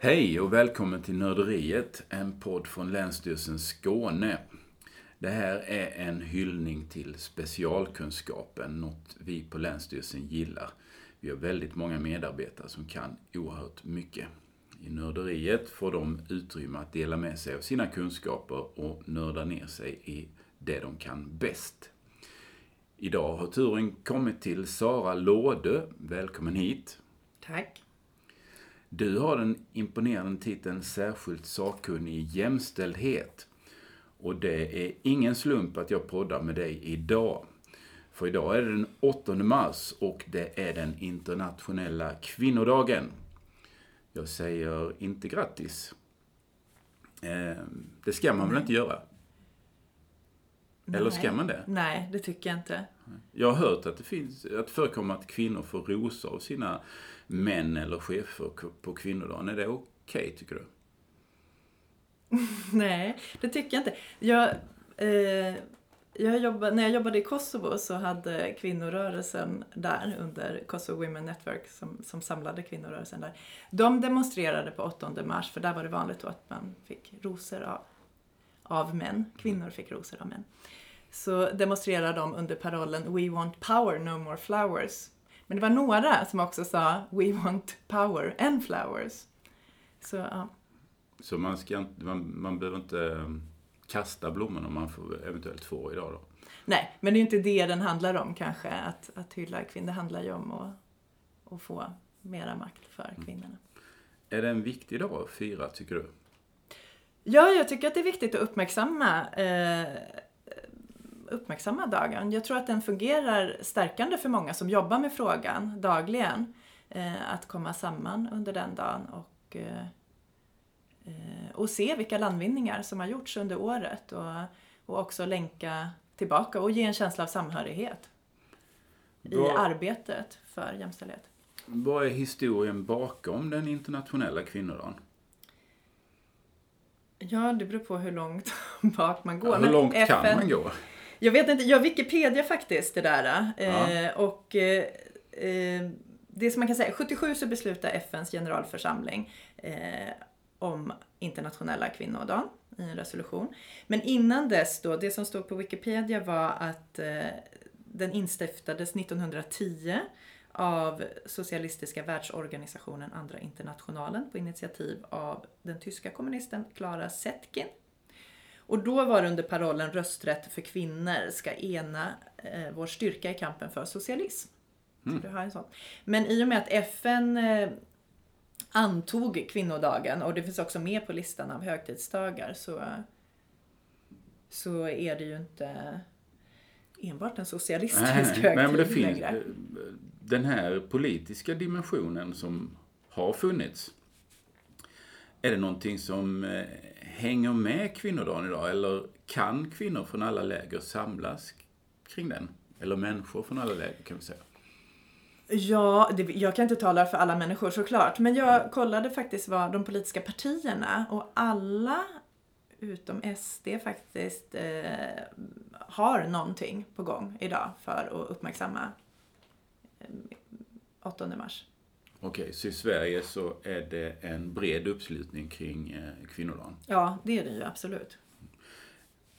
Hej och välkommen till Nörderiet, en podd från Länsstyrelsen Skåne. Det här är en hyllning till specialkunskapen, något vi på Länsstyrelsen gillar. Vi har väldigt många medarbetare som kan oerhört mycket. I Nörderiet får de utrymme att dela med sig av sina kunskaper och nörda ner sig i det de kan bäst. Idag har turen kommit till Sara Låde. Välkommen hit. Tack. Du har den imponerande titeln Särskilt sakkunnig i jämställdhet. Och det är ingen slump att jag poddar med dig idag. För idag är det den 8 mars och det är den internationella kvinnodagen. Jag säger inte grattis. Eh, det ska man väl inte göra? Eller ska man det? Nej, det tycker jag inte. Jag har hört att det finns, att förekommer att kvinnor får rosor av sina män eller chefer på kvinnodagen. Är det okej, okay, tycker du? Nej, det tycker jag inte. Jag, eh, jag jobbade, när jag jobbade i Kosovo så hade kvinnorörelsen där under Kosovo Women Network som, som samlade kvinnorörelsen där. De demonstrerade på 8 mars för där var det vanligt då att man fick rosor av, av män. Kvinnor fick rosor av män. Så demonstrerade de under parollen We want power, no more flowers. Men det var några som också sa We want power and flowers. Så, ja. Så man, ska, man, man behöver inte um, kasta blommorna man får, eventuellt får idag då? Nej, men det är inte det den handlar om kanske, att, att hylla kvinnor. Det handlar ju om att, att få mera makt för mm. kvinnorna. Är det en viktig dag att fira, tycker du? Ja, jag tycker att det är viktigt att uppmärksamma eh, uppmärksamma dagen. Jag tror att den fungerar stärkande för många som jobbar med frågan dagligen. Eh, att komma samman under den dagen och, eh, eh, och se vilka landvinningar som har gjorts under året och, och också länka tillbaka och ge en känsla av samhörighet i arbetet för jämställdhet. Vad är historien bakom den internationella kvinnodagen? Ja, det beror på hur långt bak man går. Ja, hur långt FN, kan man gå? Jag vet inte, jag Wikipedia faktiskt det där. Ja. Eh, och eh, eh, det som man kan säga, 77 så beslutar FNs generalförsamling om internationella kvinnodagen i en resolution. Men innan dess då, det som stod på Wikipedia var att den instiftades 1910 av Socialistiska världsorganisationen Andra internationalen på initiativ av den tyska kommunisten Clara Zetkin. Och då var det under parollen rösträtt för kvinnor ska ena eh, vår styrka i kampen för socialism. Mm. Så du har en sån. Men i och med att FN eh, antog kvinnodagen och det finns också med på listan av högtidsdagar så, så är det ju inte enbart en socialistisk nej, högtid nej, men det finns, längre. Den här politiska dimensionen som har funnits, är det någonting som eh, hänger med kvinnodagen idag? Eller kan kvinnor från alla läger samlas kring den? Eller människor från alla läger kan vi säga. Ja, det, jag kan inte tala för alla människor såklart. Men jag kollade faktiskt vad de politiska partierna och alla utom SD faktiskt eh, har någonting på gång idag för att uppmärksamma eh, 8 mars. Okej, så i Sverige så är det en bred uppslutning kring eh, kvinnodagen? Ja, det är det ju absolut.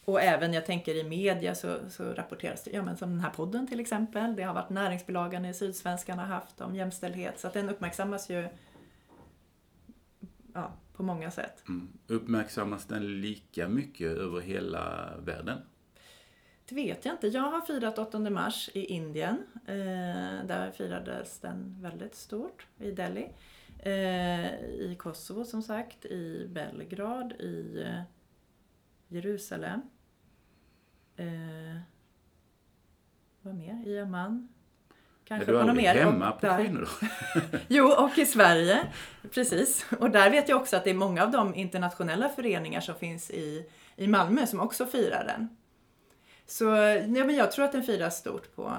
Och även, jag tänker i media så, så rapporteras det, ja men som den här podden till exempel. Det har varit näringsbolagen i Sydsvenskan har haft om jämställdhet. Så att den uppmärksammas ju ja, på många sätt. Mm. Uppmärksammas den lika mycket över hela världen? Det vet jag inte. Jag har firat 8 mars i Indien. Eh, där firades den väldigt stort, i Delhi. Eh, I Kosovo som sagt, i Belgrad, i eh, Jerusalem. Vad mer? I Amman. Kanske är du aldrig hemma på kvinnor Jo, och i Sverige. Precis. Och där vet jag också att det är många av de internationella föreningar som finns i, i Malmö som också firar den. Så ja, men jag tror att den firas stort på,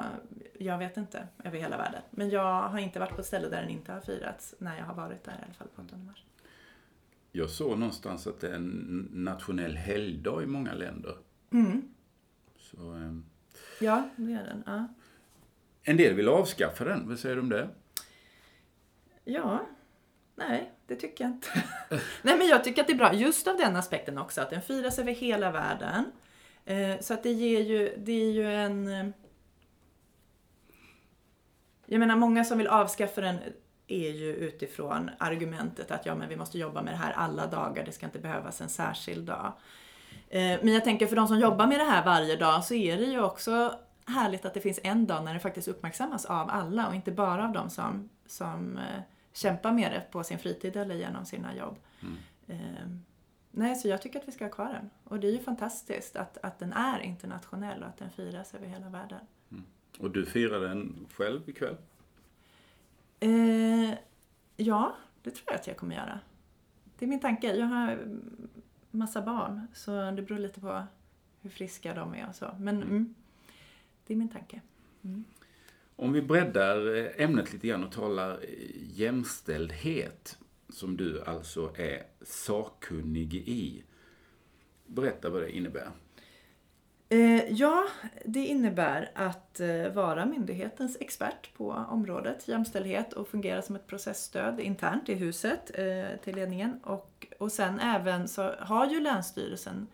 jag vet inte, över hela världen. Men jag har inte varit på ett ställe där den inte har firats när jag har varit där i alla fall på 8 mars. Jag såg någonstans att det är en nationell helgdag i många länder. Mm. Så, ähm, ja, det är den. Ja. En del vill avskaffa den, vad säger du om det? Ja, Nej, det tycker jag inte. Nej, men jag tycker att det är bra just av den aspekten också, att den firas över hela världen. Eh, så att det ger ju, det är ju en... eh, Jag menar, många som vill avskaffa den är ju utifrån argumentet att ja, men vi måste jobba med det här alla dagar, det ska inte behövas en särskild dag. Eh, Men jag tänker för de som jobbar med det här varje dag så är det ju också härligt att det finns en dag när det faktiskt uppmärksammas av alla och inte bara av de som, som kämpar med det på sin fritid eller genom sina jobb. Eh, Nej, så jag tycker att vi ska ha kvar den. Och det är ju fantastiskt att, att den är internationell och att den firas över hela världen. Och du firar den själv ikväll? Eh, ja, det tror jag att jag kommer göra. Det är min tanke. Jag har massa barn, så det beror lite på hur friska de är och så. Men mm, det är min tanke. Om vi breddar eh, ämnet lite grann och talar eh, jämställdhet, som du alltså är sakkunnig i. Berätta vad det innebär. Eh, ja, det innebär att eh, vara myndighetens expert på området jämställdhet och fungera som ett processstöd internt i huset eh, till ledningen. Och, och sen även så har ju Länsstyrelsen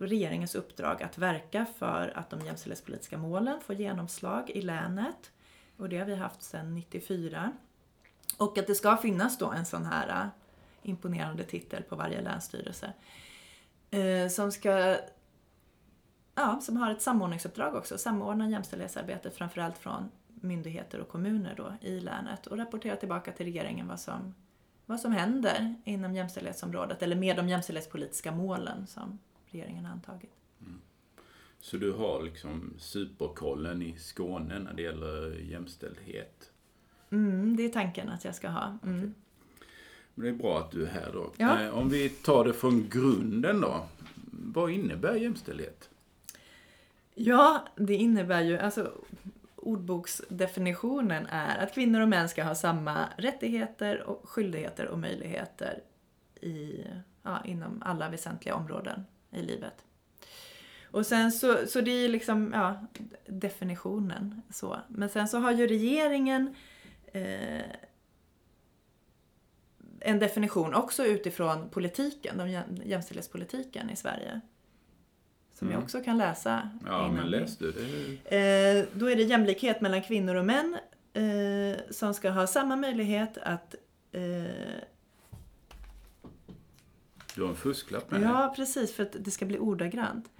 regeringens uppdrag att verka för att de jämställdhetspolitiska målen får genomslag i länet. Och det har vi haft sedan 94. Och att det ska finnas då en sån här äh, imponerande titel på varje länsstyrelse. Eh, som ska ja, som har ett samordningsuppdrag också. Samordna jämställdhetsarbetet framförallt från myndigheter och kommuner då i länet och rapportera tillbaka till regeringen vad som, vad som händer inom jämställdhetsområdet eller med de jämställdhetspolitiska målen som regeringen har antagit. Mm. Så du har liksom superkollen i Skåne när det gäller jämställdhet. Mm, det är tanken att jag ska ha. Mm. Men det är bra att du är här då. Ja. Eh, Om vi tar det från grunden då. Vad innebär jämställdhet? Ja, det innebär ju, alltså ordboksdefinitionen är att kvinnor och män ska ha samma rättigheter och skyldigheter och möjligheter i, ja, inom alla väsentliga områden i livet. Och sen så, så det är liksom, ja, definitionen så. Men sen så har ju regeringen eh, en definition också utifrån politiken, de jäm- jämställdhetspolitiken i Sverige. Som jag Mm. också kan läsa. Ja, men läs du. Eh, då är det jämlikhet mellan kvinnor och män eh, som ska ha samma möjlighet att Du har en fusklapp med. Ja, precis, för att det ska bli ordagrant.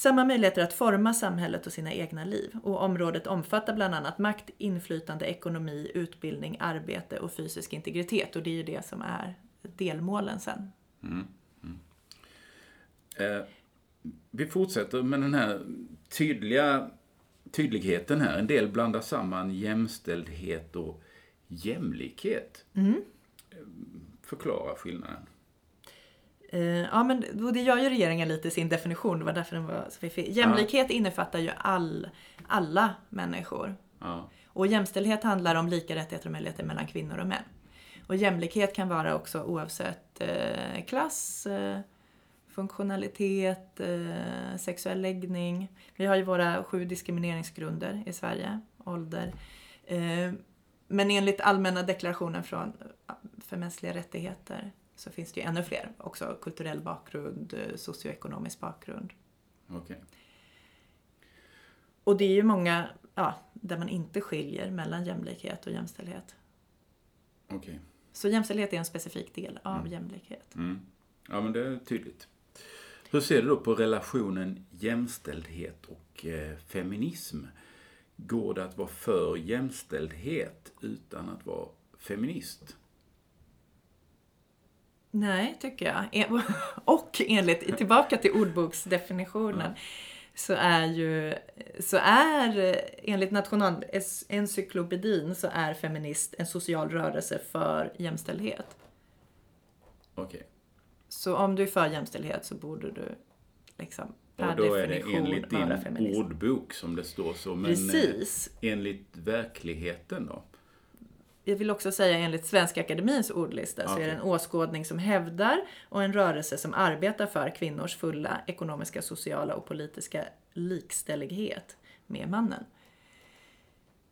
Samma möjligheter att forma samhället och sina egna liv. Och området omfattar bland annat makt, inflytande, ekonomi, utbildning, arbete och fysisk integritet. Och det är ju det som är delmålen sen. Eh, vi fortsätter med den här tydliga tydligheten här. En del blandar samman jämställdhet och jämlikhet. Mm. Förklara skillnaden. Eh, ja, men det gör ju regeringen lite i sin definition. Det var därför den var så fiffig. Jämlikhet innefattar ju all, alla människor. Ja. Och jämställdhet handlar om lika rättigheter och möjligheter mellan kvinnor och män. Och jämlikhet kan vara också oavsett eh, klass, eh, funktionalitet, eh, sexuell läggning. Vi har ju våra sju diskrimineringsgrunder i Sverige, ålder. Eh, men enligt allmänna deklarationen från, för mänskliga rättigheter så finns det ju ännu fler. Också kulturell bakgrund, eh, socioekonomisk bakgrund. Okej. Och det är ju många ja, där man inte skiljer mellan jämlikhet och jämställdhet. Okej. Så jämställdhet är en specifik del av jämlikhet. Mm. Ja, men det är tydligt. Hur ser du då på relationen jämställdhet och eh, feminism? Går det att vara för jämställdhet utan att vara feminist? Nej, tycker jag. En- Och enligt, tillbaka till ordboksdefinitionen, så är ju, så är enligt Nationalencyklopedin så är feminist en social rörelse för jämställdhet. Okej. Så om du är för jämställdhet så borde du liksom per Och då är det definition enligt vara din feminist. ordbok som det står så. Men Precis. Eh, enligt verkligheten då? Jag vill också säga enligt Svenska Akademins ordlista så är det en åskådning som hävdar och en rörelse som arbetar för kvinnors fulla ekonomiska, sociala och politiska likställighet med mannen.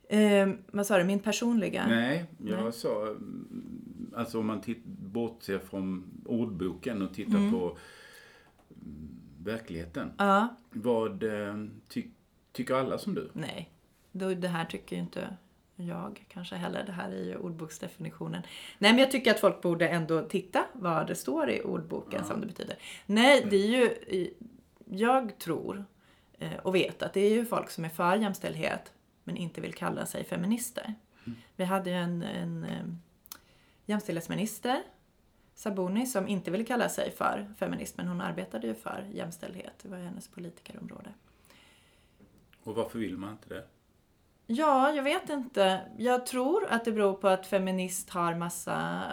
Eh, vad sa du, min personliga? Nej, jag Nej. sa mm, alltså om man titt, bortser från ordboken och tittar Mm. på mm, verkligheten. Ja, Vad eh, ty, tycker alla som du? nej. Det här tycker inte jag kanske heller. Det här är ju ordboksdefinitionen. Nej, men jag tycker att folk borde ändå titta vad det står i ordboken som det betyder. Nej, det är ju... Jag tror eh, och vet att det är ju folk som är för jämställdhet men inte vill kalla sig feminister. Vi hade ju en, en eh, jämställdhetsminister, Sabuni, som inte ville kalla sig för feminist men hon arbetade ju för jämställdhet. Det var hennes politikerområde. Och varför vill man inte det? Ja, jag vet inte. Jag tror att det beror på att feminist har massa...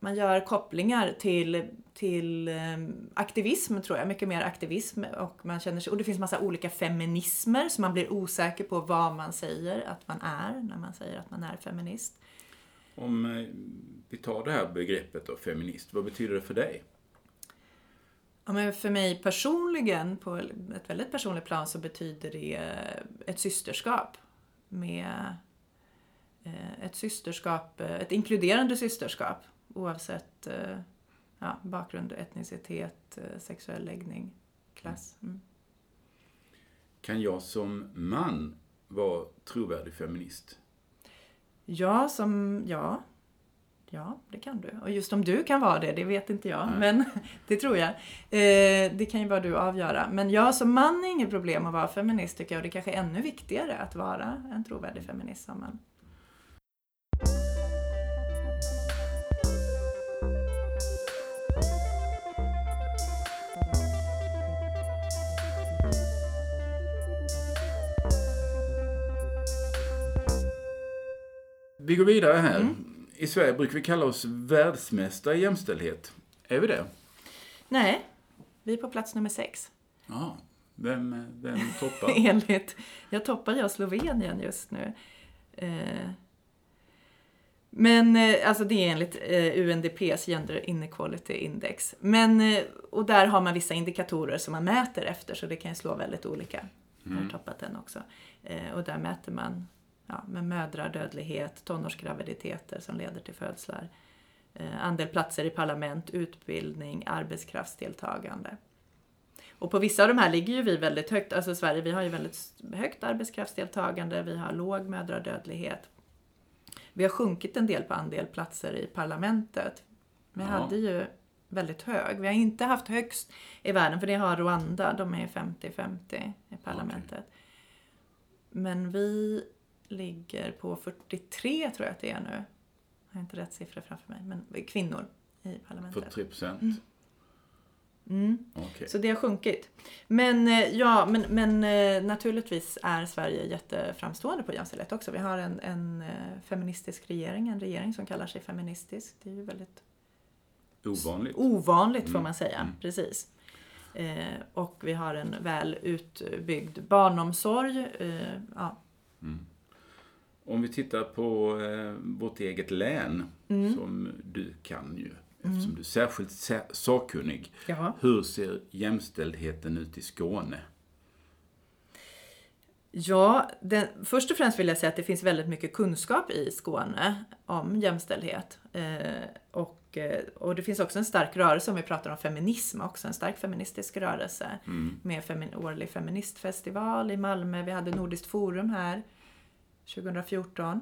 Man gör kopplingar till, till ehm, aktivism, tror jag. Mycket mer aktivism. Och, man känner sig, och det finns massa olika feminismer, så man blir osäker på vad man säger att man är när man säger att man är feminist. Om eh, vi tar det här begreppet då, feminist, vad betyder det för dig? Ja, men för mig personligen, på ett väldigt personligt plan, så betyder det ett systerskap. Med eh, ett systerskap, eh, ett inkluderande systerskap. Oavsett eh, ja, bakgrund, etnicitet, sexuell läggning, klass. Mm. Kan jag som man vara trovärdig feminist? Ja, som, ja. Ja, det kan du. Och just om du kan vara det, det vet inte jag. Men det tror jag. Eh, det kan ju bara du avgöra. Men jag som man är inget problem att vara feminist tycker jag. Och det är kanske är ännu viktigare att vara en trovärdig feminist som man. Vi går vidare här. Mm. I Sverige brukar vi kalla oss världsmästare i jämställdhet. Är vi det? Nej, vi är på plats nummer sex. Ja. Vem, vem toppar? Enligt, jag toppar jag Slovenien just nu. Eh, men eh, alltså det är enligt eh, UNDPs Gender Inequality Index. Men, och där har man vissa indikatorer som man mäter efter så det kan ju slå väldigt olika. Jag har toppat den också. Och där mäter man ja, med mödradödlighet, tonårsgraviditeter som leder till födslar, eh, andel platser i parlament, utbildning, arbetskraftsdeltagande. Och på vissa av de här ligger ju vi väldigt högt. Alltså Sverige, vi har ju väldigt högt arbetskraftsdeltagande, vi har låg mödradödlighet. Vi har sjunkit en del på andel platser i parlamentet. Vi Ja. hade ju väldigt hög. Vi har inte haft högst i världen, för det har Rwanda. De är 50-50 i parlamentet. Men vi ligger på 43 tror jag att det är nu. Jag har inte rätt siffror framför mig, men kvinnor i parlamentet. 43 procent? Mm. Okej. Så det har sjunkit. Men eh, ja, men, men eh, naturligtvis är Sverige jätteframstående på jämställdhet också. Vi har en, en eh, feministisk regering, en regering som kallar sig feministisk. Det är ju väldigt Ovanligt. ovanligt får Mm, man säga. mm. Precis. Eh, och vi har en väl utbyggd barnomsorg. Eh, ja. Om vi tittar på eh, vårt eget län, Mm. som du kan ju, eftersom du är särskilt sä- sakkunnig. Ja. Hur ser jämställdheten ut i Skåne? Ja, den, först och främst vill jag säga att det finns väldigt mycket kunskap i Skåne om jämställdhet. Eh, och, eh, och det finns också en stark rörelse, om vi pratar om feminism också, en stark feministisk rörelse. Med femin, årlig feministfestival i Malmö, vi hade Nordiskt forum här 2014.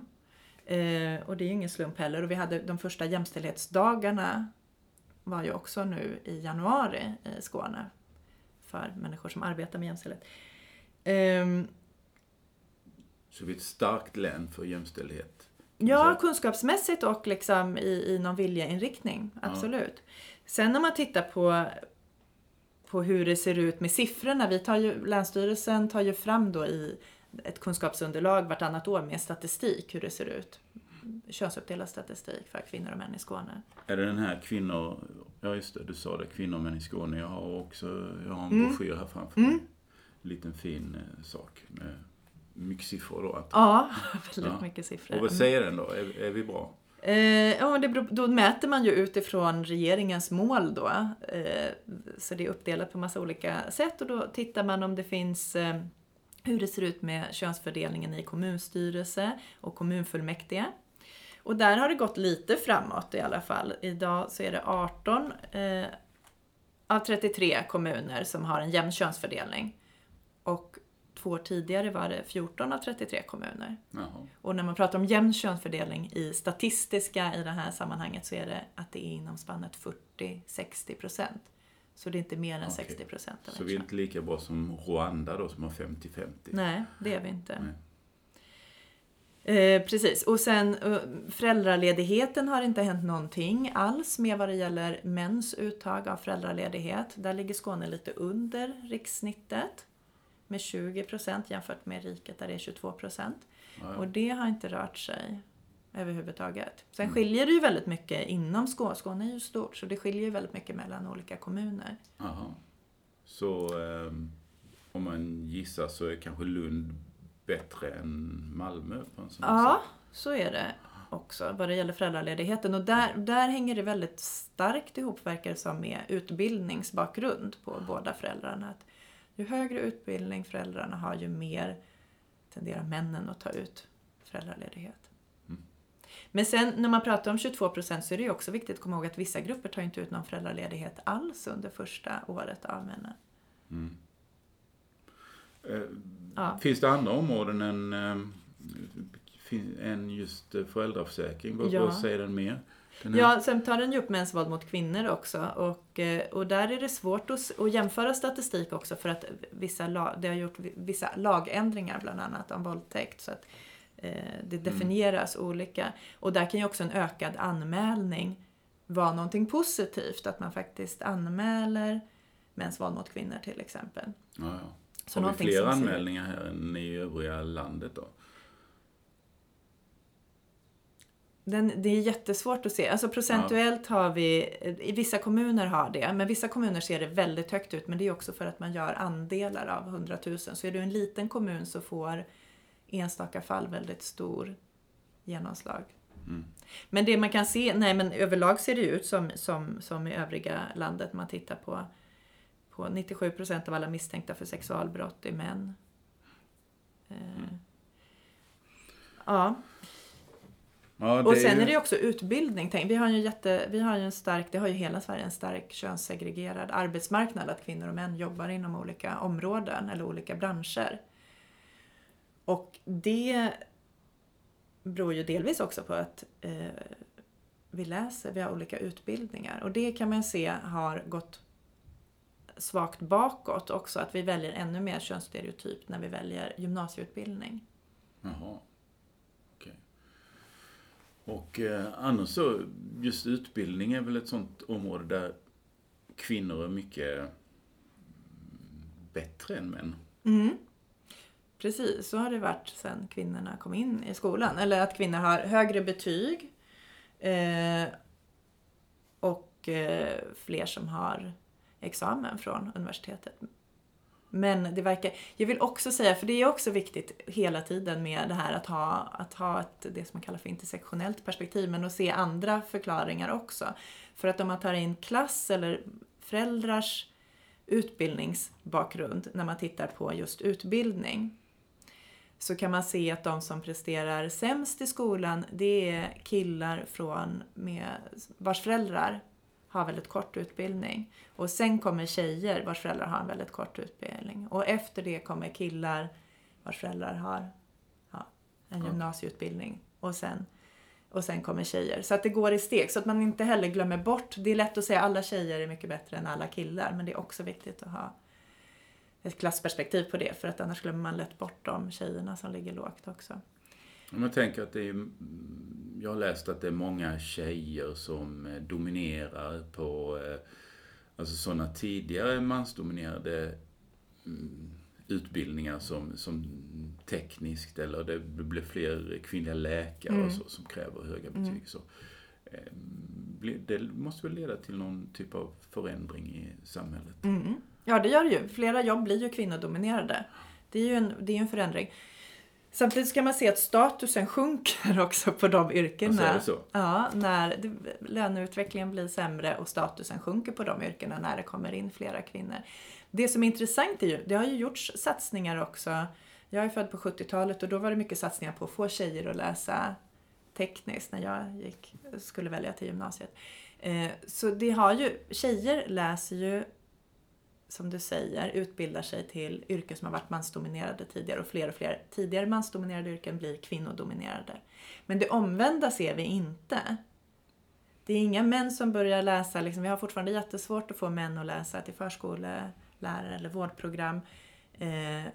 Eh, och det är ju ingen slump heller. Och vi hade de första jämställdhetsdagarna var ju också nu i januari i Skåne. För människor som arbetar med jämställdhet. Ehm, Så vi är ett starkt län för jämställdhet. Ja, kunskapsmässigt och liksom i, i någon viljeinriktning. Absolut. Sen om man tittar på, på hur det ser ut med siffrorna. Vi tar ju, Länsstyrelsen tar ju fram då i ett kunskapsunderlag vartannat år med statistik hur det ser ut. Könsuppdelad statistik för kvinnor och män i Skåne. Är det den här kvinnor... Ja, just det, du sa det. Kvinnor och män i Skåne. Jag har också jag har en Mm. broschyr här framför mig. En liten fin eh, sak med mycket siffror då. Att, Ja, väldigt Ja. mycket siffror. och vad säger den då? Är, är vi bra? Eh, ja, beror, då mäter man ju utifrån regeringens mål då. Eh, så det är uppdelat på massa olika sätt och då tittar man om det finns eh, hur det ser ut med könsfördelningen i kommunstyrelse och kommunfullmäktige. Och där har det gått lite framåt i alla fall. Idag så är det 18 eh, av 33 kommuner som har en jämn könsfördelning. Och två år tidigare var det 14 av 33 kommuner. Jaha. Och när man pratar om jämn könsfördelning i statistiska i det här sammanhanget så är det att det är inom spannet 40-60 procent. Så det är inte mer än Okej. 60 procent av Så vi är inte lika bra som Rwanda då som har 50-50? Nej, det är vi inte. Nej. Eh, precis, och sen eh, föräldraledigheten har inte hänt någonting alls med vad det gäller mäns uttag av föräldraledighet. Där ligger Skåne lite under rikssnittet med 20 procent jämfört med riket där det är 22 procent. Och det har inte rört sig överhuvudtaget. Sen Mm. skiljer det ju väldigt mycket inom Skåne. Skåne är ju stort så det skiljer ju väldigt mycket mellan olika kommuner. Aha. Så ehm, om man gissar så är kanske Lund bättre än Malmö på en sån Ja, sak? så är det också vad det gäller föräldraledigheten. Och där, där hänger det väldigt starkt ihop, verkar det som, med utbildningsbakgrund på båda föräldrarna. Att ju högre utbildning föräldrarna har, ju mer tenderar männen att ta ut föräldraledighet. Men sen när man pratar om 22 procent så är det ju också viktigt att komma ihåg att vissa grupper tar inte ut någon föräldraledighet alls under första året av männen. Mm. Eh, Ja. Finns det andra områden än, än just eh, föräldraförsäkring? Vad, Ja. vad säger den mer? Den Ja, sen tar den ju upp mäns våld mot kvinnor också och, eh, och där är det svårt att, att jämföra statistik också för att vissa lag, det har gjort vi- vissa lagändringar bland annat om våldtäkt så att eh, det definieras olika. Och där kan ju också en ökad anmälning vara någonting positivt, att man faktiskt anmäler mäns våld mot kvinnor till exempel. Ja, ja. Så Har vi fler anmälningar här än i övriga landet då? Den, det är jättesvårt att se. Alltså procentuellt har vi, i vissa kommuner har det, men vissa kommuner ser det väldigt högt ut. Men det är också för att man gör andelar av 100 000. Så är du en liten kommun så får enstaka fall väldigt stor genomslag. Mm. Men det man kan se, nej men överlag ser det ut som, som, som i övriga landet. Man tittar på, på 97 procent av alla misstänkta för sexualbrott är män. Eh, Ja. Ja, Och sen är det ju också utbildning. Tänk, vi har ju jätte, vi har ju en stark, det har ju hela Sverige en stark könssegregerad arbetsmarknad. Att kvinnor och män jobbar inom olika områden eller olika branscher. Och det beror ju delvis också på att eh, vi läser, vi har olika utbildningar. Och det kan man se har gått svagt bakåt också. Att vi väljer ännu mer könsstereotypt när vi väljer gymnasieutbildning. Jaha. Okej. Och eh, annars så, just utbildning är väl ett sånt område där kvinnor är mycket mm, bättre än män. Mm. Precis, så har det varit sedan kvinnorna kom in i skolan. Eller att kvinnor har högre betyg eh, och eh, fler som har examen från universitetet. Men det verkar, jag vill också säga, för det är också viktigt hela tiden med det här att ha, att ha ett, det som man kallar för intersektionellt perspektiv, men att se andra förklaringar också. För att om man tar in klass eller föräldrars utbildningsbakgrund när man tittar på just utbildning så kan man se att de som presterar sämst i skolan det är killar från med, vars föräldrar har väldigt kort utbildning. Och sen kommer tjejer vars föräldrar har en väldigt kort utbildning. Och efter det kommer killar vars föräldrar har ja, en gymnasieutbildning. Och sen, och sen kommer tjejer. Så att det går i steg. Så att man inte heller glömmer bort. Det är lätt att säga att alla tjejer är mycket bättre än alla killar. Men det är också viktigt att ha ett klassperspektiv på det. För att annars glömmer man lätt bort de tjejerna som ligger lågt också. Om jag tänker att det är, mm, jag har läst att det är många tjejer som eh, dominerar på, eh, alltså sådana tidigare mansdominerade mm, utbildningar som, som tekniskt eller det blir fler kvinnliga läkare Mm. och så som kräver höga betyg. Så, eh, det måste väl leda till någon typ av förändring i samhället. Mm. Ja, det gör det ju. Flera jobb blir ju kvinnodominerade. Det är ju en, det är en förändring. Samtidigt ska man se att statusen sjunker också på de yrkena. Alltså, är det så? Ja, när det, löneutvecklingen blir sämre och statusen sjunker på de yrkena när det kommer in flera kvinnor. Det som är intressant är ju, det har ju gjorts satsningar också. Jag är född på 70-talet och då var det mycket satsningar på att få tjejer att läsa tekniskt när jag gick, skulle välja till gymnasiet. Eh, så det har ju, tjejer läser ju som du säger, utbildar sig till yrken som har varit mansdominerade tidigare och fler och fler tidigare mansdominerade yrken blir kvinnodominerade. Men det omvända ser vi inte. Det är inga män som börjar läsa, liksom, vi har fortfarande jättesvårt att få män att läsa till förskolelärare eller vårdprogram. Eh,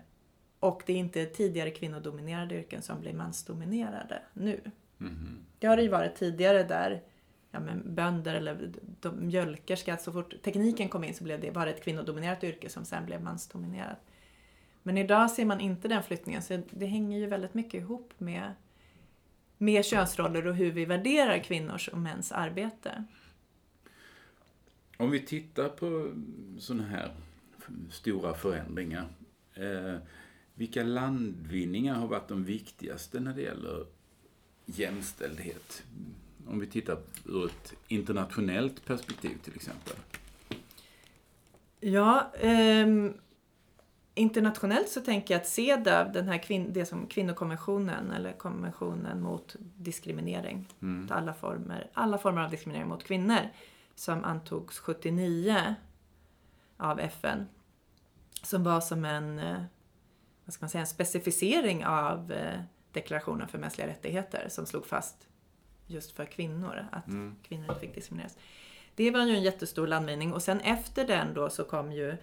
och det är inte tidigare kvinnodominerade yrken som blir mansdominerade nu. Mm. Det har det ju varit tidigare där ja, men bönder eller de, mjölkerska, så fort tekniken kom in så blev det bara ett kvinnodominerat yrke som sen blev mansdominerat. Men idag ser man inte den flyttningen, så det hänger ju väldigt mycket ihop med, med könsroller och hur vi värderar kvinnors och mäns arbete. Om vi tittar på sådana här stora förändringar. Eh, vilka landvinningar har varit de viktigaste när det gäller jämställdhet? Om vi tittar ur ett internationellt perspektiv till exempel. Ja, eh, internationellt så tänker jag att CEDAW, den här kvin det som kvinnokonventionen eller konventionen mot diskriminering, mm. alla, former, alla former av diskriminering mot kvinnor, som antogs 79 av FN, som var som en, eh, vad ska man säga, en specificering av eh, deklarationen för mänskliga rättigheter som slog fast just för kvinnor, att mm. kvinnor inte fick diskrimineras. Det var ju en jättestor landvinning och sen efter den då så kom ju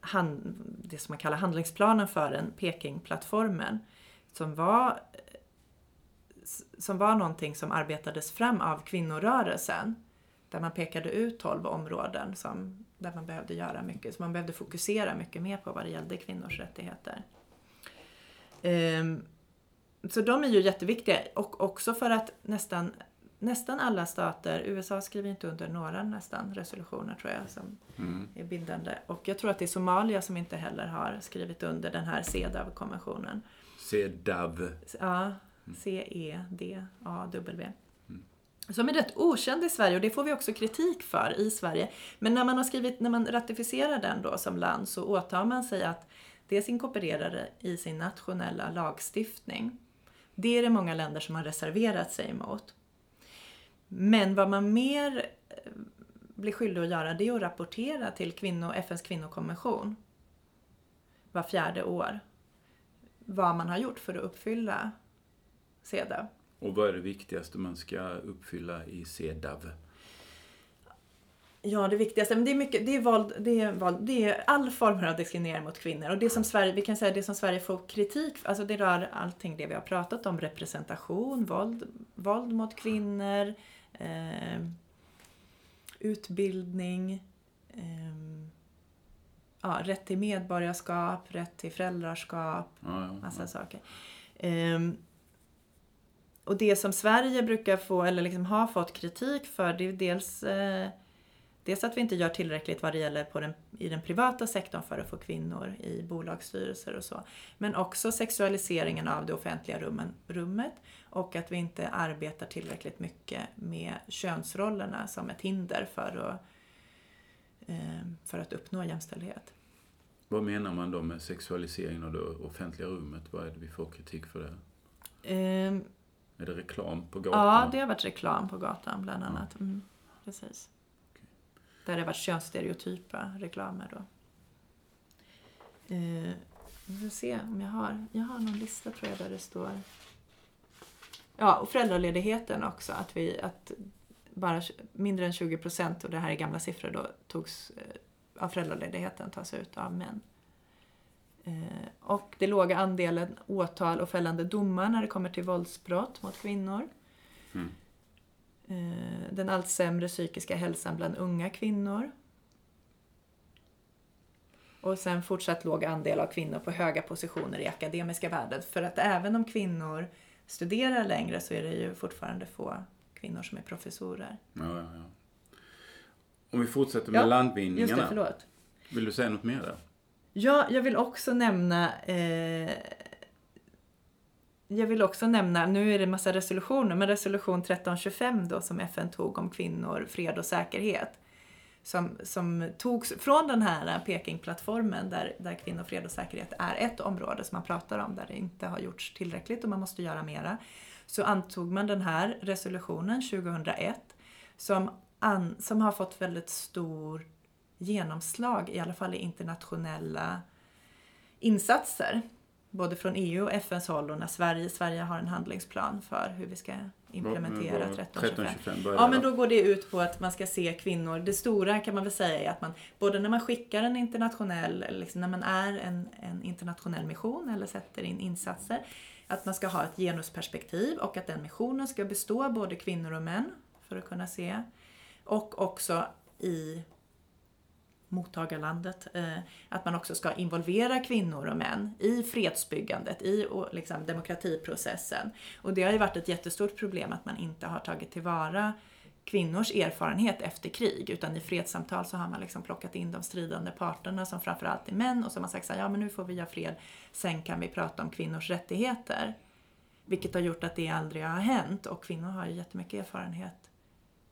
hand, det som man kallar handlingsplanen för den, Pekingplattformen, som var som var någonting som arbetades fram av kvinnorörelsen. Där man pekade ut 12 områden som, där man behövde göra mycket, så man behövde fokusera mycket mer på vad det gällde kvinnors rättigheter. Um, så de är ju jätteviktiga och också för att nästan nästan alla stater, USA skriver inte under några nästan resolutioner tror jag som mm. är bindande. Och jag tror att det är Somalia som inte heller har skrivit under den här CEDAW-konventionen. CEDAW? Ja, C-E-D-A-W. Mm. Som är rätt okänd i Sverige och det får vi också kritik för i Sverige. Men när man har skrivit, när man ratificerar den då som land så åtar man sig att dels inkorporera det i sin nationella lagstiftning. Det är det många länder som har reserverat sig emot. Men vad man mer eh, blir skyldig att göra det är att rapportera till kvinno, FNs kvinnokonvention var fjärde år vad man har gjort för att uppfylla CEDAW. Och vad är det viktigaste man ska uppfylla i CEDAW? Ja, det viktigaste, men det är mycket, det är våld, det är våld, det är all form av diskriminering mot kvinnor. Och det som Sverige, vi kan säga det som Sverige får kritik för, alltså det rör allting det vi har pratat om, representation, våld, våld mot kvinnor, eh, utbildning, eh, ja, rätt till medborgarskap, rätt till föräldraskap, ja, ja, massa saker. Eh, och det som Sverige brukar få, eller liksom har fått kritik för, det är dels eh, Dels att vi inte gör tillräckligt vad det gäller på den, i den privata sektorn för att få kvinnor i bolagsstyrelser och så. Men också sexualiseringen av det offentliga rummen, rummet och att vi inte arbetar tillräckligt mycket med könsrollerna som ett hinder för att, eh, för att uppnå jämställdhet. Vad menar man då med sexualiseringen av det offentliga rummet? Vad är det vi får kritik för det? Eh, är det reklam på gatan? Ja, det har varit reklam på gatan bland annat. Mm, precis. Där det har varit könsstereotypa reklamer då. Eh, vi får se om jag har, jag har någon lista tror jag där det står. Ja, och föräldraledigheten också. Att, vi, att bara mindre än 20 procent, och det här är gamla siffror då, togs, eh, av föräldraledigheten tas ut av män. Eh, och det låga andelen åtal och fällande domar när det kommer till våldsbrott mot kvinnor. Mm. Eh, den allt sämre psykiska hälsan bland unga kvinnor. Och sen fortsatt låg andel av kvinnor på höga positioner i akademiska världen. För att även om kvinnor studerar längre så är det ju fortfarande få kvinnor som är professorer. Ja, ja, ja. Om vi fortsätter med ja, landvinningarna. Just det, förlåt. Vill du säga något mer där? Ja, jag vill också nämna eh, jag vill också nämna, nu är det en massa resolutioner, men resolution 1325 då som FN tog om kvinnor, fred och säkerhet. Som, som togs från den här Pekingplattformen där, där kvinnor, fred och säkerhet är ett område som man pratar om där det inte har gjorts tillräckligt och man måste göra mera. så antog man den här resolutionen 2001 som, an, som har fått väldigt stor genomslag, i alla fall i internationella insatser. Både från EU och FNs håll och när Sverige, Sverige har en handlingsplan för hur vi ska implementera 1325. Ja, men då går det ut på att man ska se kvinnor. Det stora kan man väl säga är att man, både när man skickar en internationell, liksom när man är en, en internationell mission eller sätter in insatser, att man ska ha ett genusperspektiv och att den missionen ska bestå av både kvinnor och män för att kunna se. Och också i mottagarlandet. Eh, att man också ska involvera kvinnor och män i fredsbyggandet, i liksom, demokratiprocessen. Och det har ju varit ett jättestort problem att man inte har tagit tillvara kvinnors erfarenhet efter krig, utan i fredssamtal så har man liksom plockat in de stridande parterna som framförallt är män och så har man sagt så här, ja men nu får vi göra fred, sen kan vi prata om kvinnors rättigheter. Vilket har gjort att det aldrig har hänt och kvinnor har ju jättemycket erfarenhet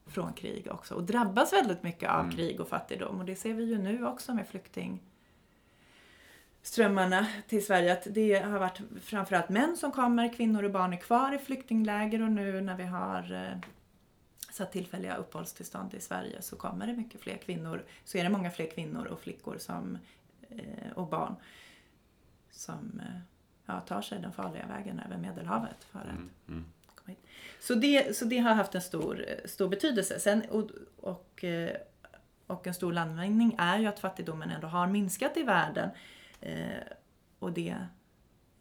från krig också och drabbas väldigt mycket av mm. krig och fattigdom. Och det ser vi ju nu också med flyktingströmmarna till Sverige. Att det har varit framförallt män som kommer, kvinnor och barn är kvar i flyktingläger och nu när vi har eh, satt tillfälliga uppehållstillstånd i Sverige så kommer det mycket fler kvinnor. Så är det många fler kvinnor och flickor som, eh, och barn som eh, ja, tar sig den farliga vägen över Medelhavet för att mm, mm. Så det, så det har haft en stor, stor betydelse. Sen, och, och, eh, och en stor landvinning är ju att fattigdomen ändå har minskat i världen. Eh, och det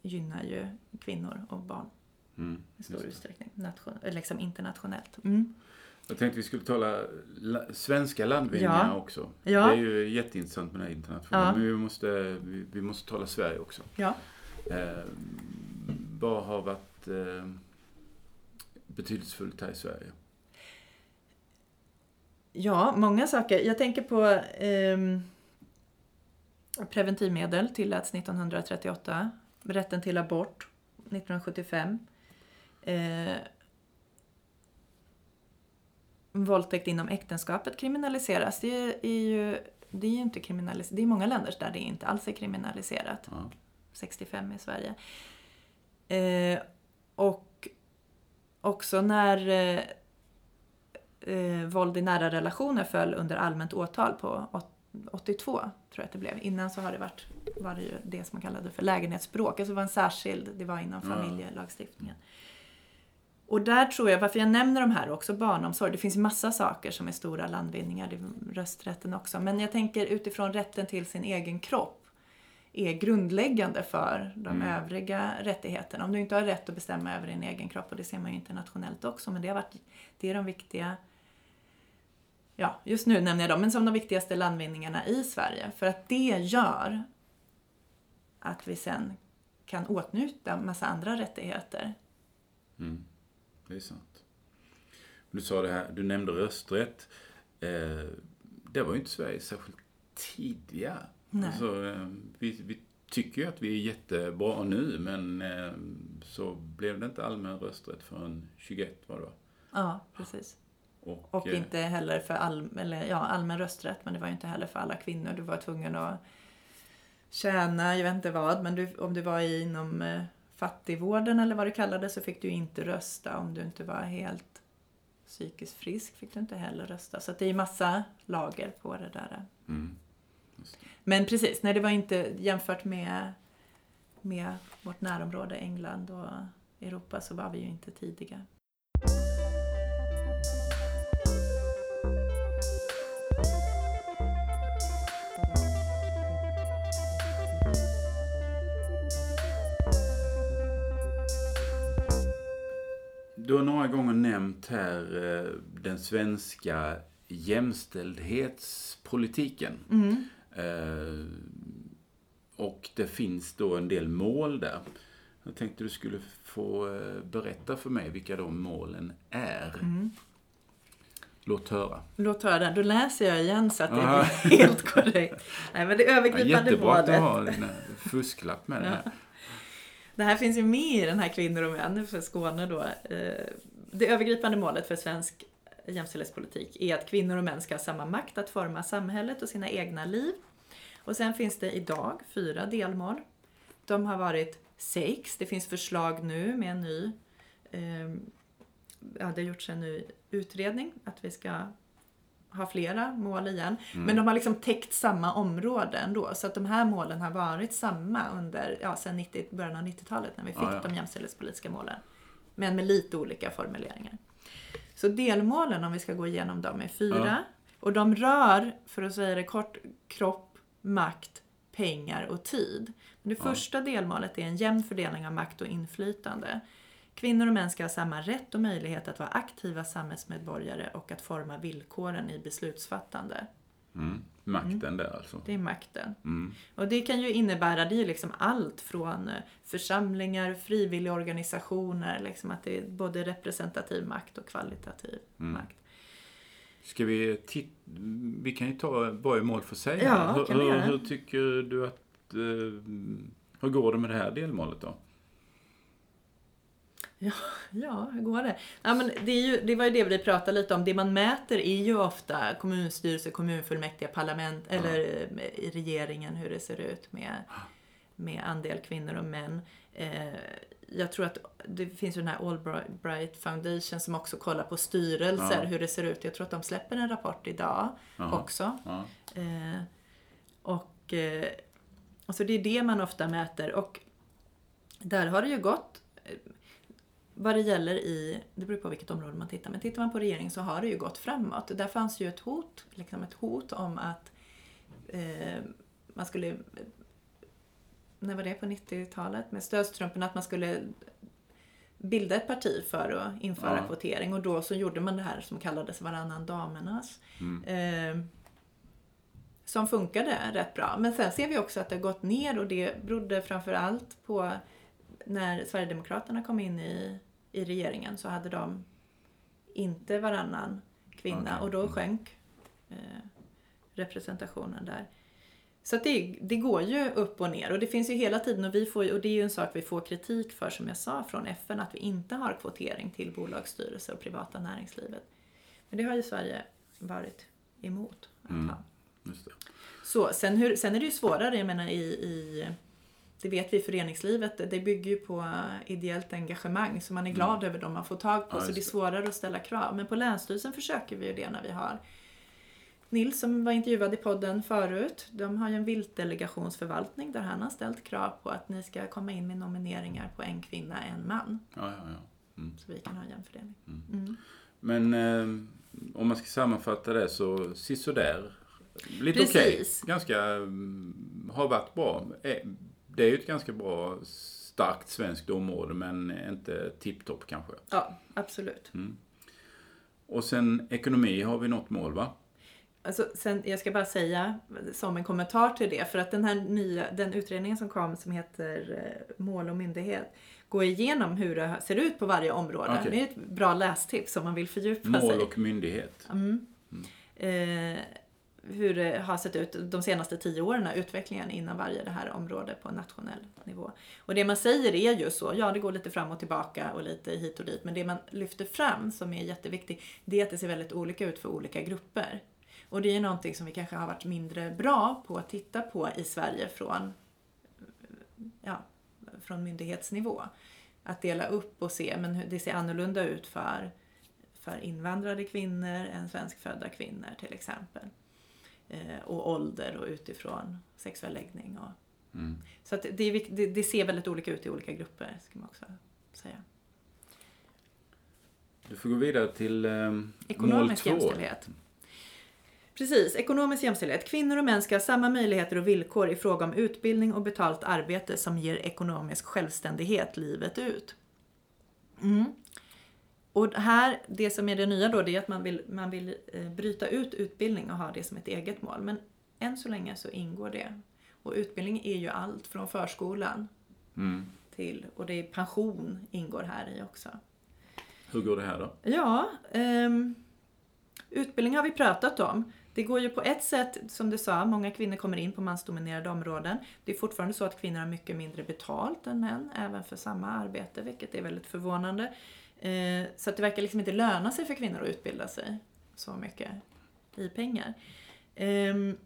gynnar ju kvinnor och barn mm, i stor utsträckning. Nation, liksom internationellt. Mm. Jag tänkte vi skulle tala la, svenska landvinningar ja. också. Ja. Det är ju jätteintressant med det här internationella. Ja. Men vi måste, vi, vi, måste tala Sverige också. Ja. Eh, vad har varit eh, betydelsefullt här i Sverige? Ja, många saker. Jag tänker på eh, preventivmedel tilläts 1938. Rätten till abort 1975. Eh, våldtäkt inom äktenskapet kriminaliseras. Det är ju, det är ju inte kriminaliserat. Det är många länder där det inte alls är kriminaliserat. Ja. 65 i Sverige. Eh, och också när eh, eh, våld i nära relationer föll under allmänt åtal på 82, tror jag att det blev. Innan så har det varit, var det ju det som man kallade för lägenhetsbråk. Alltså det var en särskild, det var inom familjelagstiftningen. Och där tror jag, varför jag nämner de här också, barnomsorg, det finns massa saker som är stora landvinningar, rösträtten också. Men jag tänker utifrån rätten till sin egen kropp är grundläggande för de mm. övriga rättigheterna. Om du inte har rätt att bestämma över din egen kropp, och det ser man ju internationellt också, men det, har varit, det är de viktiga Ja, just nu nämner jag dem, men som de viktigaste landvinningarna i Sverige. För att det gör att vi sen kan åtnjuta massa andra rättigheter. Mm. Det är sant. Du sa det här, du nämnde rösträtt. Eh, det var ju inte Sverige särskilt tidiga Nej. Alltså, eh, vi, vi tycker ju att vi är jättebra nu, men eh, så blev det inte allmän rösträtt förrän 21 var det va? Ja, precis. Och, och eh, inte heller för all, eller, ja, allmän rösträtt, men det var ju inte heller för alla kvinnor. Du var tvungen att tjäna, jag vet inte vad, men du, om du var inom fattigvården eller vad det kallades så fick du inte rösta. Om du inte var helt psykiskt frisk fick du inte heller rösta. Så det är massa lager på det där. Mm. Men precis, nej det var inte jämfört med, med vårt närområde England och Europa så var vi ju inte tidiga. Du har några gånger nämnt här eh, den svenska jämställdhetspolitiken. Mm. Eh, och det finns då en del mål där. Jag tänkte du skulle få eh, berätta för mig vilka de målen är. Mm. Låt höra. Låt höra. Då läser jag igen så att det är helt korrekt. Nej, men det övergripande ja, jättebra målet. Jättebra att du har en fusklapp med det här. Det här finns ju med i den här Kvinnor och män för Skåne då. Eh, det övergripande målet för svensk jämställdhetspolitik är att kvinnor och män ska ha samma makt att forma samhället och sina egna liv. Och sen finns det idag fyra delmål. De har varit sex, det finns förslag nu med en ny eh, ja, det har gjorts en ny utredning att vi ska ha flera mål igen. Mm. Men de har liksom täckt samma område ändå. Så att de här målen har varit samma under, ja, sen 90, början av 90-talet när vi fick Ja, ja. de jämställdhetspolitiska målen. Men med lite olika formuleringar. Så delmålen, om vi ska gå igenom dem, är fyra. Ja. Och de rör, för att säga det kort, kropp, makt, pengar och tid. Men det Ja. första delmålet är en jämn fördelning av makt och inflytande. Kvinnor och män ska ha samma rätt och möjlighet att vara aktiva samhällsmedborgare och att forma villkoren i beslutsfattande. Mm. Makten där alltså. Det är makten. Mm. Och det kan ju innebära, det är liksom allt från eh, församlingar, frivilligorganisationer, liksom att det är både representativ makt och kvalitativ Mm. makt. Ska vi titta, vi kan ju ta varje mål för sig. Ja, hur, kan vi hur, göra. hur tycker du att, eh, hur går det med det här delmålet då? Ja, hur går det? Ja, men det, är ju, det var ju det vi pratade lite om. Det man mäter är ju ofta kommunstyrelse, kommunfullmäktige, parlament eller eh, i regeringen hur det ser ut med, med andel kvinnor och män. Eh, jag tror att det finns ju den här Allbright Foundation som också kollar på styrelser, Ja. hur det ser ut. Jag tror att de släpper en rapport idag Jaha. också. Ja. Eh, och eh, alltså det är det man ofta mäter. Och där har det ju gått, vad det gäller i, det beror på vilket område man tittar, men tittar man på regeringen så har det ju gått framåt. Där fanns ju ett hot, liksom ett hot om att eh, man skulle, när var det på 90-talet, med stödstrumpen, att man skulle bilda ett parti för att införa Ja. kvotering och då så gjorde man det här som kallades varannan damernas. Mm. Eh, som funkade rätt bra. Men sen ser vi också att det har gått ner och det berodde framför allt på när Sverigedemokraterna kom in i, i regeringen så hade de inte varannan kvinna Okej. och då Mm. sjönk eh, representationen där. Så det, det går ju upp och ner och det finns ju hela tiden och, vi får, och det är ju en sak vi får kritik för som jag sa från FN att vi inte har kvotering till bolagsstyrelser och privata näringslivet. Men det har ju Sverige varit emot. att Mm. ha. Så, sen, hur, sen är det ju svårare, jag menar i, i det vet vi i föreningslivet, det bygger ju på ideellt engagemang så man är glad över dem man får tag på Mm. Ja, så det är svårare att ställa krav. Men på Länsstyrelsen försöker vi ju det när vi har Nils som var intervjuad i podden förut, de har ju en viltdelegationsförvaltning där han har ställt krav på att ni ska komma in med nomineringar på en kvinna, en man. Ja, ja, ja. Mm. Så vi kan ha en jämn fördelning. Mm. Men eh, om man ska sammanfatta det så sisådär. Lite okej. Precis. Ganska, mm, har varit bra. Eh, Det är ju ett ganska bra starkt svenskt område men inte tipptopp kanske. Ja, absolut. Och sen ekonomi har vi något mål va? Alltså, sen, jag ska bara säga som en kommentar till det, för att den här nya, den utredningen som kom som heter eh, Mål och myndighet går igenom hur det ser ut på varje område. Okej. Det är ett bra lästips om man vill fördjupa Mål sig. och myndighet. Mm. Eh, hur det har sett ut de senaste tio åren, utvecklingen inom varje det här område på nationell nivå. Och det man säger är ju så, ja det går lite fram och tillbaka och lite hit och dit, men det man lyfter fram som är jätteviktigt, det är att det ser väldigt olika ut för olika grupper. Och det är någonting som vi kanske har varit mindre bra på att titta på i Sverige från, ja, från myndighetsnivå. Att dela upp och se, men det ser annorlunda ut för för invandrade kvinnor än svenskfödda kvinnor till exempel. Eh, och ålder och utifrån sexuell läggning. Och, Mm. så att det, är, det, det ser väldigt olika ut i olika grupper, ska man också säga. Du får gå vidare till eh, mål Ekonomisk två. jämställdhet. Precis, ekonomisk jämställdhet. Kvinnor och män ska ha samma möjligheter och villkor i fråga om utbildning och betalt arbete som ger ekonomisk självständighet livet ut. Mm. Och här, det som är det nya då, det är att man vill, man vill eh, bryta ut utbildning och ha det som ett eget mål. Men än så länge så ingår det. Och utbildning är ju allt från förskolan Mm. till, och det är pension ingår här i också. Hur går det här då? Ja, ehm, utbildning har vi pratat om. Det går ju på ett sätt, som du sa, många kvinnor kommer in på mansdominerade områden. Det är fortfarande så att kvinnor har mycket mindre betalt än män, även för samma arbete, vilket är väldigt förvånande. Eh, så att det verkar liksom inte löna sig för kvinnor att utbilda sig så mycket i pengar. Ehm,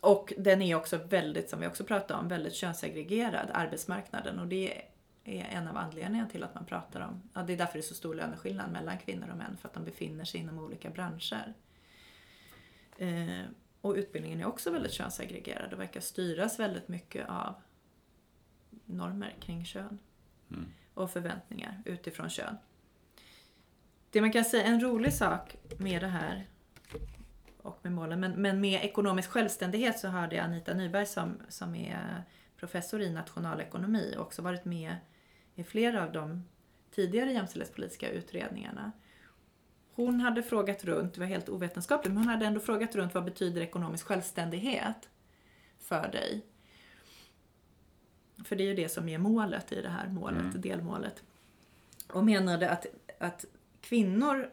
och den är också väldigt, som vi också pratade om, väldigt könssegregerad, arbetsmarknaden. Och det är en av anledningarna till att man pratar om, ja det är därför det är så stor löneskillnad mellan kvinnor och män, för att de befinner sig inom olika branscher. Eh, och utbildningen är också väldigt könsaggregerad och verkar styras väldigt mycket av normer kring kön. Mm. Och förväntningar utifrån kön. Det man kan säga, en rolig sak med det här och med målen, men, men med ekonomisk självständighet så hörde jag Anita Nyberg som, som är professor i nationalekonomi och också varit med i flera av de tidigare jämställdhetspolitiska utredningarna. Hon hade frågat runt, det var helt ovetenskapligt, men hon hade ändå frågat runt vad betyder ekonomisk självständighet för dig? För det är ju det som är målet i det här målet, Mm. delmålet. Och menade att, att kvinnor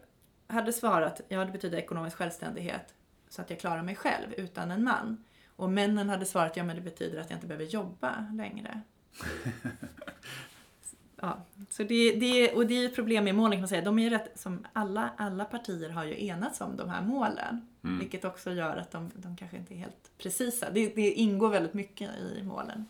hade svarat, ja det betyder ekonomisk självständighet så att jag klarar mig själv utan en man. Och männen hade svarat, ja men det betyder att jag inte behöver jobba längre. ja, så det, det, och det är ett problem med målen kan man säga. De är rätt, som alla, alla partier har ju enats om de här målen. Mm. Vilket också gör att de, de kanske inte är helt precisa. Det, det ingår väldigt mycket i målen.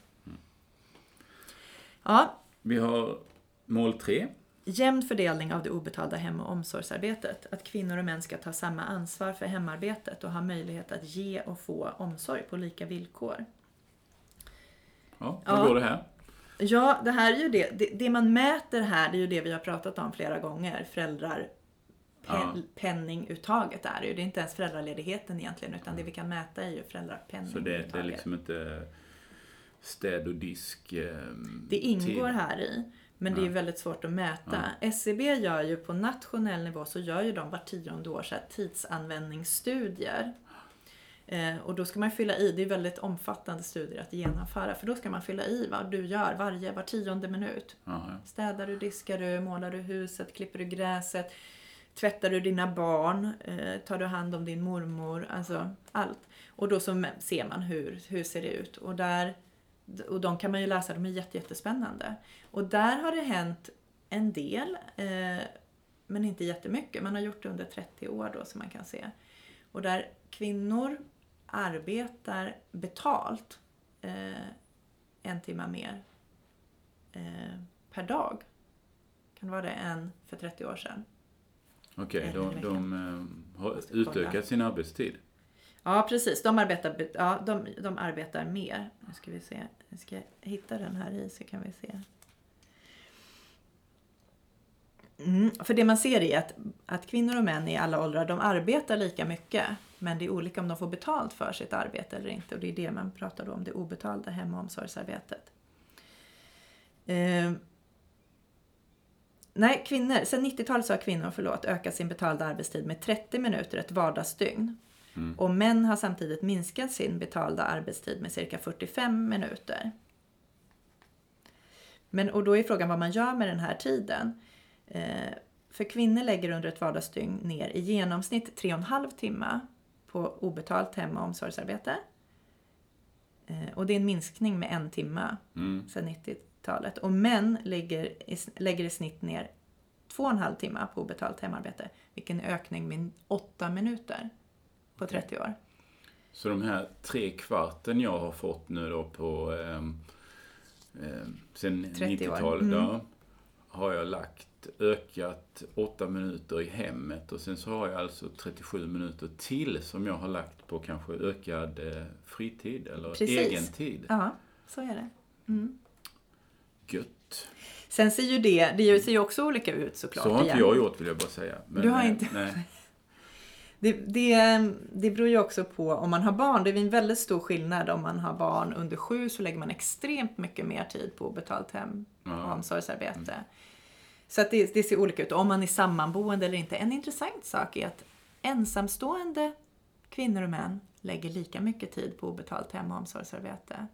Ja, Vi har mål tre. Jämn fördelning av det obetalda hem och omsorgsarbetet. Att kvinnor och män ska ta samma ansvar för hemarbetet och ha möjlighet att ge och få omsorg på lika villkor. Ja, hur Ja. går det här? Ja, det här är ju det. det. Det man mäter här, det är ju det vi har pratat om flera gånger. Föräldrar pen, Ja. penninguttaget är det ju. Det är inte ens föräldraledigheten egentligen, utan det vi kan mäta är ju föräldrapenninguttaget. Så det, det är liksom inte städ och disk eh, Det ingår tid. här i. Men det är Ja. väldigt svårt att mäta. SCB gör ju på nationell nivå så gör ju de var tionde år så tidsanvändningsstudier. Eh, och då ska man fylla i, det är väldigt omfattande studier att genomföra. För då ska man fylla i vad du gör varje, var tionde minut. Ja. Städar du, diskar du, målar du huset, klipper du gräset, tvättar du dina barn, eh, tar du hand om din mormor, alltså allt. Och då så ser man hur, hur ser det ut. Och, där, och de kan man ju läsa, de är jätte, jättespännande. Och där har det hänt en del, eh, men inte jättemycket. Man har gjort det under 30 år då som man kan se. Och där kvinnor arbetar betalt eh, en timme mer eh, per dag. Kan vara det än för 30 år sedan? Okej, i de, de eh, har utökat sin arbetstid. Ja, precis. De arbetar, be- ja, de, de arbetar mer. Nu ska vi se. Nu ska jag hitta den här i så kan vi se. Mm, för det man ser är att, att kvinnor och män i alla åldrar, de arbetar lika mycket. Men det är olika om de får betalt för sitt arbete eller inte. Och det är det man pratar om, det obetalda hem och omsorgsarbetet. Eh, nej, kvinnor. Sen 90-talet så har kvinnor, förlåt, ökat sin betalda arbetstid med 30 minuter ett vardagsdygn. Mm. Och män har samtidigt minskat sin betalda arbetstid med cirka 45 minuter. Men, och då är frågan vad man gör med den här tiden. Eh, för kvinnor lägger under ett vardagsdygn ner i genomsnitt 3,5 timmar på obetalt hem och omsorgsarbete. Eh, och det är en minskning med en timme Mm. sedan 90-talet. Och män lägger lägger i snitt ner 2,5 timmar på obetalt hemarbete. Vilken ökning med 8 minuter på 30 år. Så de här tre kvarten jag har fått nu då på ehm, ehm, sen 30 år. 90-talet Mm. har jag lagt ökat åtta minuter i hemmet och sen så har jag alltså 37 minuter till som jag har lagt på kanske ökad eh, fritid eller Precis. egen tid. Ja, så är det. Mm. Gött. Sen ser ju det, det ser ju också olika ut såklart. Så har inte igen. jag gjort vill jag bara säga. Men, Du har eh, inte- Nej. Det, det, det beror ju också på om man har barn. Det är en väldigt stor skillnad om man har barn under sju så lägger man extremt mycket mer tid på obetalt hem och Ja. omsorgsarbete. Så att det, det ser olika ut. Om man är sammanboende eller inte. En intressant sak är att ensamstående kvinnor och män lägger lika mycket tid på obetalt hem och omsorgsarbete.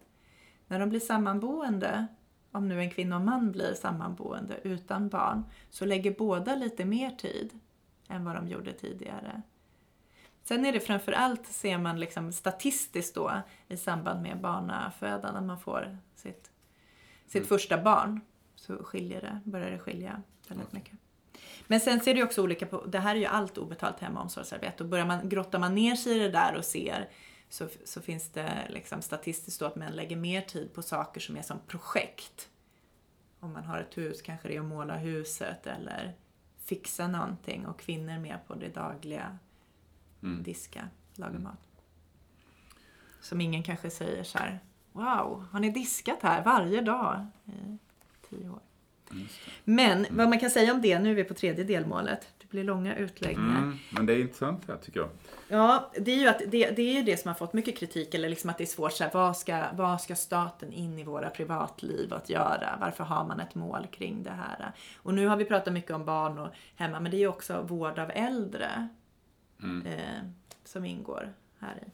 När de blir sammanboende, om nu en kvinna och man blir sammanboende utan barn, så lägger båda lite mer tid än vad de gjorde tidigare. Sen är det framför allt, ser man liksom statistiskt då, i samband med barnafödan, när man får sitt, sitt första barn, så skiljer det, börjar det skilja väldigt mycket. Men sen ser det ju också olika på, det här är ju allt obetalt hem och omsorgsarbete. Och börjar man, grottar man ner sig i det där och ser så, så finns det liksom statistiskt då att män lägger mer tid på saker som är som projekt. om man har ett hus kanske det är att måla huset eller fixa någonting och kvinnor med på det dagliga. Mm. Diska, laga mat. Som ingen kanske säger så här, wow, har ni diskat här varje dag i tio år? Men vad man kan säga om det, nu är vi på tredje delmålet. Det blir långa utläggningar. Mm, men det är intressant här tycker jag. Ja, det är ju att det, det är det som har fått mycket kritik, eller liksom att det är svårt så här, vad ska, vad ska staten in i våra privatliv att göra? Varför har man ett mål kring det här? Och nu har vi pratat mycket om barn och hemma, men det är ju också vård av äldre Mm. eh, som ingår här i.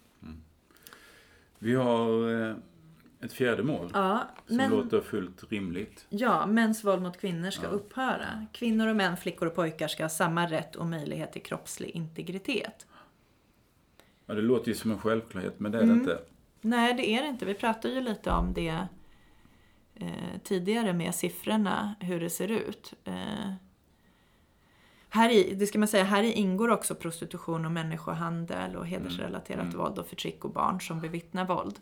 Vi har eh, ett fjärde mål Ja, som men, låter fullt rimligt. ja, mäns våld mot kvinnor ska Ja. upphöra. Kvinnor och män, flickor och pojkar ska ha samma rätt och möjlighet till kroppslig integritet. Ja, det låter ju som en självklarhet, men det är Mm. det inte. Nej, det är det inte. Vi pratade ju lite om det eh, tidigare med siffrorna, hur det ser ut. Eh, här i, det ska man säga, här i ingår också prostitution och människohandel och hedersrelaterat Mm. våld och förtryck och barn som bevittnar våld.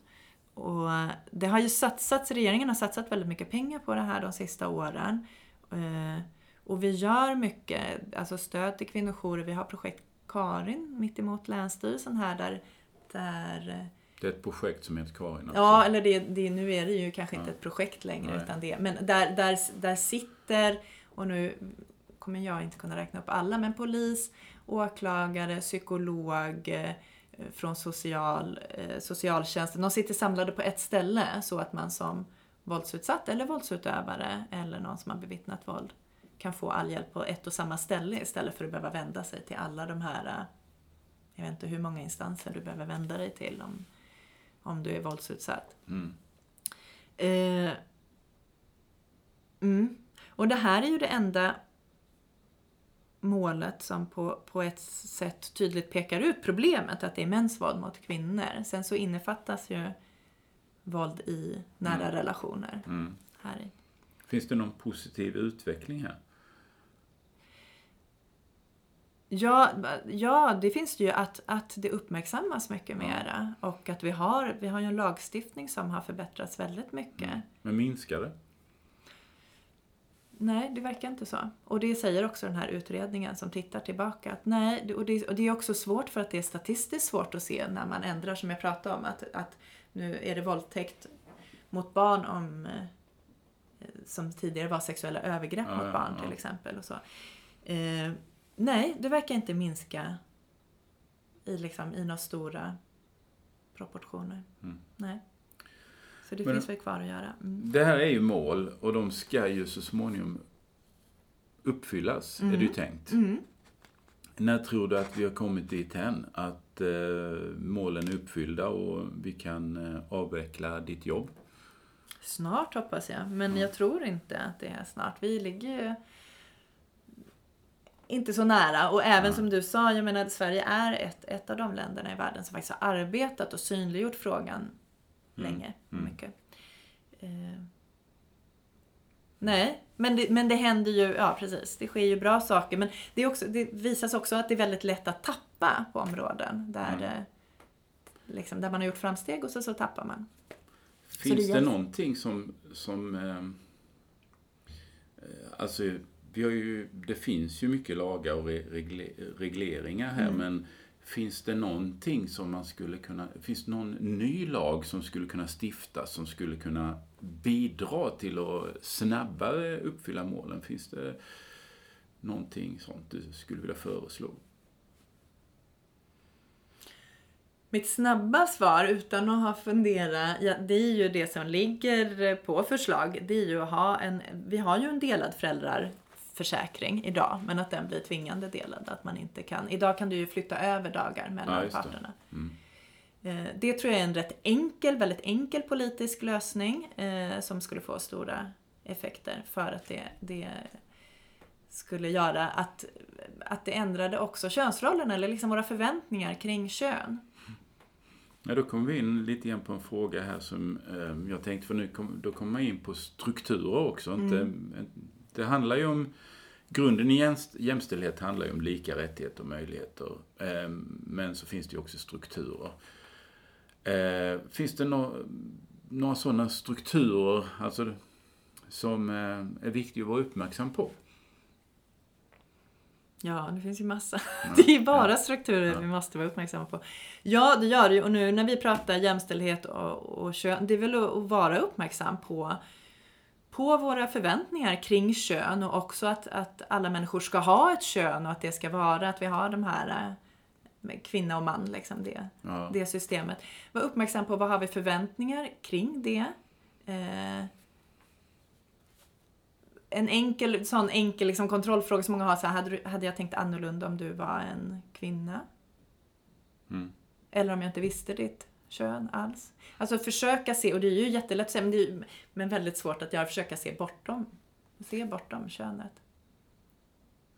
Och det har ju satsats, regeringen har satsat väldigt mycket pengar på det här de sista åren. Eh, och vi gör mycket, alltså stöd till kvinnojourer. Vi har projekt Karin mitt emot Länsstyrelsen här där, där eh, Det är ett projekt som heter Karin. alltså. Ja, eller det, det, nu är det ju kanske inte Ja. ett projekt längre Nej. utan det. Men där, där, där sitter, och nu kommer jag inte kunna räkna upp alla, men polis, åklagare, psykolog eh, från social, eh, socialtjänsten. De sitter samlade på ett ställe så att man som våldsutsatt eller våldsutövare eller någon som har bevittnat våld kan få all hjälp på ett och samma ställe istället för att behöva vända sig till alla de här, eh, jag vet inte hur många instanser du behöver vända dig till om, om du är våldsutsatt. Mm. Eh, mm. Och det här är ju det enda målet som på, på ett sätt tydligt pekar ut problemet, att det är mäns våld mot kvinnor. Sen så innefattas ju våld i nära Mm. relationer Mm. här i. Finns det någon positiv utveckling här? Ja, ja, det finns det ju att, att det uppmärksammas mycket mera och att vi har, vi har ju en lagstiftning som har förbättrats väldigt mycket. Men minskar det? Nej, det verkar inte så. Och det säger också den här utredningen som tittar tillbaka att nej, och det, och det är också svårt för att det är statistiskt svårt att se när man ändrar som jag pratade om att, att nu är det våldtäkt mot barn om eh, som tidigare var sexuella övergrepp Ja, mot ja, barn ja. till exempel. Och så. Eh, nej, det verkar inte minska i, liksom, i några stora proportioner. Mm. Nej. Så det Men- finns väl kvar att göra. Mm. Det här är ju mål och de ska ju så småningom uppfyllas, är det ju tänkt. Mm. När tror du att vi har kommit dit hän att eh, målen är uppfyllda och vi kan eh, avveckla ditt jobb? Snart hoppas jag, men jag tror inte att det är snart. Vi ligger ju inte så nära. Och även Nej. som du sa, jag menar Sverige är ett, ett av de länderna i världen som faktiskt har arbetat och synliggjort frågan länge. och mm. Mycket. Eh, nej, men det, men det händer ju, ja precis, det sker ju bra saker. Men det, är också, det visas också att det är väldigt lätt att tappa på områden där, Mm. eh, liksom, där man har gjort framsteg och så, så tappar man. Finns det det, någonting som, som eh, eh, alltså, vi har ju, det finns ju mycket lagar och re- regle, regleringar här, Mm. men finns det någonting som man skulle kunna, finns det någon ny lag som skulle kunna stiftas som skulle kunna bidra till att snabbare uppfylla målen? Finns det någonting sånt du skulle vilja föreslå? Mitt snabba svar utan att ha funderat, ja, det är ju det som ligger på förslag. Det är ju att ha en, vi har ju en delad föräldrar föräldraförsäkring idag, men att den blir tvingande delad. Att man inte kan, idag kan du ju flytta över dagar mellan Ja, just det. parterna. Mm. Eh, Det tror jag är en rätt enkel, väldigt enkel politisk lösning eh, som skulle få stora effekter för att det, det skulle göra att, att det ändrade också könsrollerna eller liksom våra förväntningar kring kön. Ja, då kommer vi in lite grann på en fråga här som eh, jag tänkte, för nu kom, då kommer man in på strukturer också. Inte, Mm. Det handlar ju om, grunden i jämst- jämställdhet handlar ju om lika rättigheter och möjligheter. Eh, men så finns det ju också strukturer. Eh, finns det nå, några sådana strukturer, alltså som är viktig att vara uppmärksam på? Ja, det finns ju massa. Ja, det är bara ja, strukturer ja. vi måste vara uppmärksamma på. Ja, det gör det ju. Och nu när vi pratar jämställdhet och, och kön, det är väl att vara uppmärksam på, på våra förväntningar kring kön och också att, att alla människor ska ha ett kön och att det ska vara att vi har de här eh, kvinna och man, liksom det, det systemet. Var uppmärksam på vad har vi förväntningar kring det. Eh, en enkel, sån enkel liksom kontrollfråga som många har, så här, hade, hade jag tänkt annorlunda om du var en kvinna? Mm. Eller om jag inte visste ditt kön alls. Alltså försöka se, och det är ju jättelätt att säga, men, det är, men väldigt svårt att göra, försöka se bortom, se bortom könet.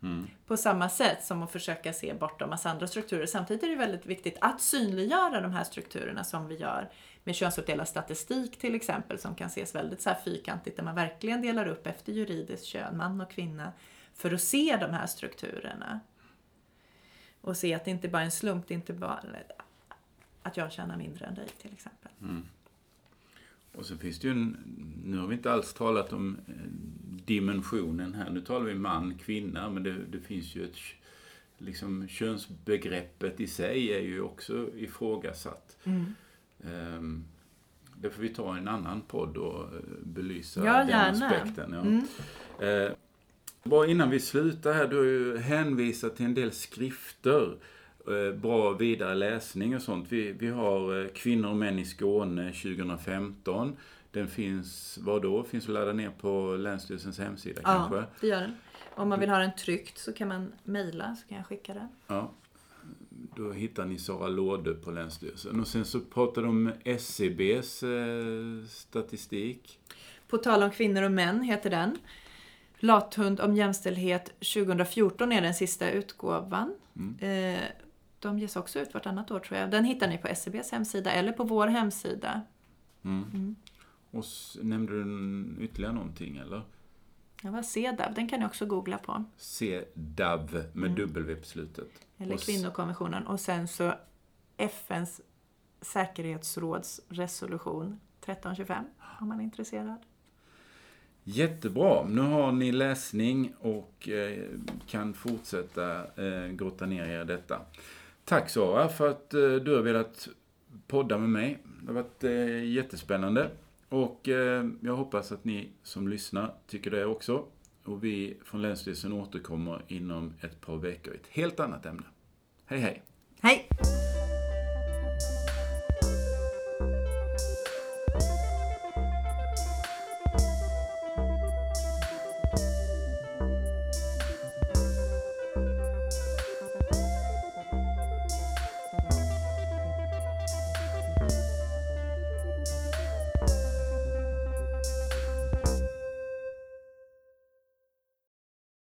Mm. På samma sätt som att försöka se bortom massa andra strukturer. Samtidigt är det väldigt viktigt att synliggöra de här strukturerna som vi gör med könsuppdelad statistik till exempel som kan ses väldigt så här fyrkantigt där man verkligen delar upp efter juridiskt kön, man och kvinna, för att se de här strukturerna. Och se att det inte bara är en slump, det är inte bara att jag tjänar mindre än dig till exempel. Mm. Och så finns det ju en, nu har vi inte alls talat om eh, dimensionen här, nu talar vi man, kvinna, men det, det finns ju ett liksom könsbegreppet i sig är ju också ifrågasatt. Mm. Um, det får vi ta en annan podd och eh, belysa ja, den gärna. aspekten. Ja. Mm. Uh, bara innan vi slutar här, du har ju hänvisat till en del skrifter. Uh, bra vidare läsning och sånt. Vi, vi har uh, Kvinnor och män i Skåne 2015. Den finns, vad då? Finns att ladda ner på Länsstyrelsens hemsida ja, kanske? Ja, det gör den. Om man vill ha den tryckt så kan man mejla, så kan jag skicka den. Ja, då hittar ni Sara Låde på Länsstyrelsen. Och sen så pratar de om SCBs eh, statistik. På tal om kvinnor och män heter den. Lathund om jämställdhet 2014 är den sista utgåvan. Mm. Eh, de ges också ut vartannat år tror jag. Den hittar ni på SCBs hemsida eller på vår hemsida. Mm. Mm. Och nämnde du ytterligare någonting eller? Det var CEDAW, den kan ni också googla på. CEDAW med mm. W på slutet. Eller kvinnokonventionen. Och sen så FNs säkerhetsråds resolution 1325 om man är intresserad. Jättebra. Nu har ni läsning och eh, kan fortsätta eh, grotta ner er i detta. Tack Sara för att eh, du har velat podda med mig. Det har varit eh, jättespännande. Och eh, jag hoppas att ni som lyssnar tycker det också. Och vi från Länsstyrelsen återkommer inom ett par veckor i ett helt annat ämne. Hej Hej hej!